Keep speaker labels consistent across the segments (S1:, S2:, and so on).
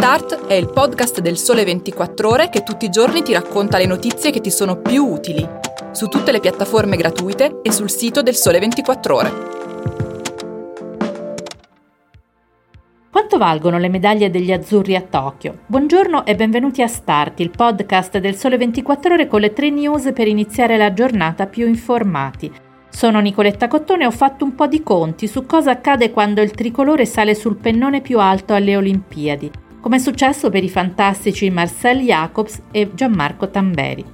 S1: Start è il podcast del Sole 24 Ore che tutti i giorni ti racconta le notizie che ti sono più utili, su tutte le piattaforme gratuite e sul sito del Sole 24 Ore.
S2: Quanto valgono le medaglie degli azzurri a Tokyo? Buongiorno e benvenuti a Start, il podcast del Sole 24 Ore con le tre news per iniziare la giornata più informati. Sono Nicoletta Cottone e ho fatto un po' di conti su cosa accade quando il tricolore sale sul pennone più alto alle Olimpiadi come è successo per i fantastici Marcel Jacobs e Gianmarco Tamberi.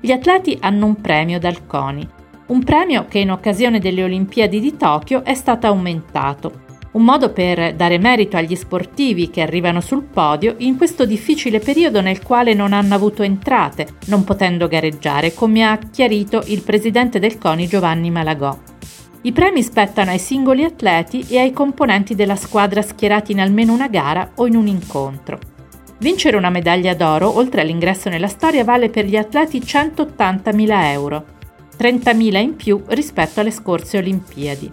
S2: Gli atleti hanno un premio dal CONI, un premio che in occasione delle Olimpiadi di Tokyo è stato aumentato, un modo per dare merito agli sportivi che arrivano sul podio in questo difficile periodo nel quale non hanno avuto entrate, non potendo gareggiare, come ha chiarito il presidente del CONI Giovanni Malagò. I premi spettano ai singoli atleti e ai componenti della squadra schierati in almeno una gara o in un incontro. Vincere una medaglia d'oro, oltre all'ingresso nella storia, vale per gli atleti 180.000 euro, 30.000 in più rispetto alle scorse Olimpiadi.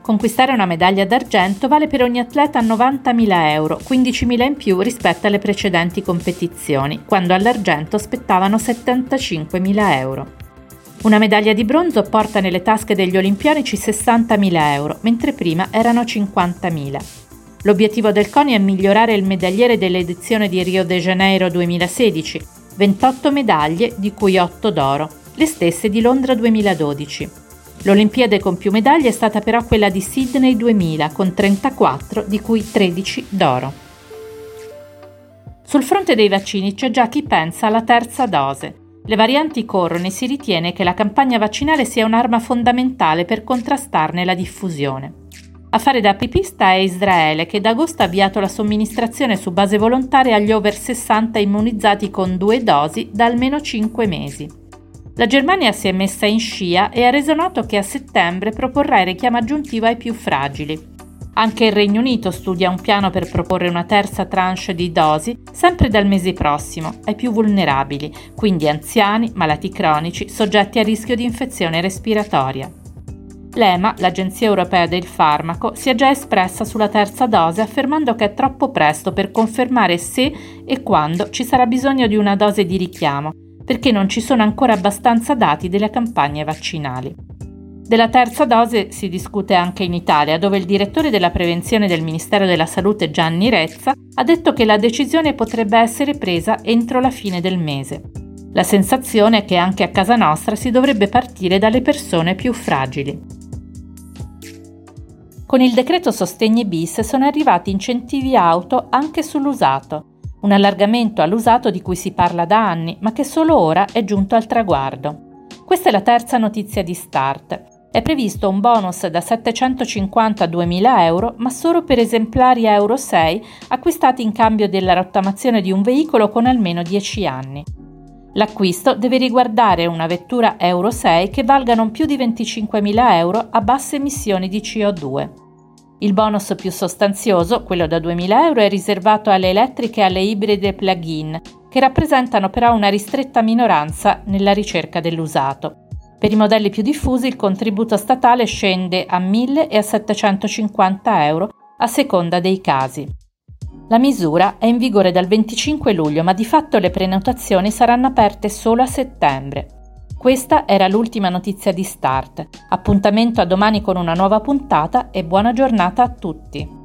S2: Conquistare una medaglia d'argento vale per ogni atleta 90.000 euro, 15.000 in più rispetto alle precedenti competizioni, quando all'argento spettavano 75.000 euro. Una medaglia di bronzo porta nelle tasche degli olimpionici 60.000 euro, mentre prima erano 50.000. L'obiettivo del CONI è migliorare il medagliere dell'edizione di Rio de Janeiro 2016, 28 medaglie di cui 8 d'oro, le stesse di Londra 2012. L'Olimpiade con più medaglie è stata però quella di Sydney 2000 con 34 di cui 13 d'oro. Sul fronte dei vaccini c'è già chi pensa alla terza dose. Le varianti corrono e si ritiene che la campagna vaccinale sia un'arma fondamentale per contrastarne la diffusione. A fare da apripista è Israele, che da agosto ha avviato la somministrazione su base volontaria agli over 60 immunizzati con due dosi da almeno 5 mesi. La Germania si è messa in scia e ha reso noto che a settembre proporrà il richiamo aggiuntivo ai più fragili. Anche il Regno Unito studia un piano per proporre una terza tranche di dosi sempre dal mese prossimo ai più vulnerabili, quindi anziani, malati cronici, soggetti a rischio di infezione respiratoria. L'EMA, l'Agenzia Europea del Farmaco, si è già espressa sulla terza dose affermando che è troppo presto per confermare se e quando ci sarà bisogno di una dose di richiamo, perché non ci sono ancora abbastanza dati delle campagne vaccinali. Della terza dose si discute anche in Italia, dove il direttore della prevenzione del Ministero della Salute Gianni Rezza ha detto che la decisione potrebbe essere presa entro la fine del mese. La sensazione è che anche a casa nostra si dovrebbe partire dalle persone più fragili. Con il decreto Sostegni bis sono arrivati incentivi auto anche sull'usato, un allargamento all'usato di cui si parla da anni, ma che solo ora è giunto al traguardo. Questa è la terza notizia di Start. È previsto un bonus da 750 a 2000 euro, ma solo per esemplari Euro 6 acquistati in cambio della rottamazione di un veicolo con almeno 10 anni. L'acquisto deve riguardare una vettura Euro 6 che valga non più di 25.000 euro a basse emissioni di CO2. Il bonus più sostanzioso, quello da 2.000 euro, è riservato alle elettriche e alle ibride plug-in, che rappresentano però una ristretta minoranza nella ricerca dell'usato. Per i modelli più diffusi il contributo statale scende a 1.000 e a 750 euro a seconda dei casi. La misura è in vigore dal 25 luglio, ma di fatto le prenotazioni saranno aperte solo a settembre. Questa era l'ultima notizia di Start. Appuntamento a domani con una nuova puntata e buona giornata a tutti.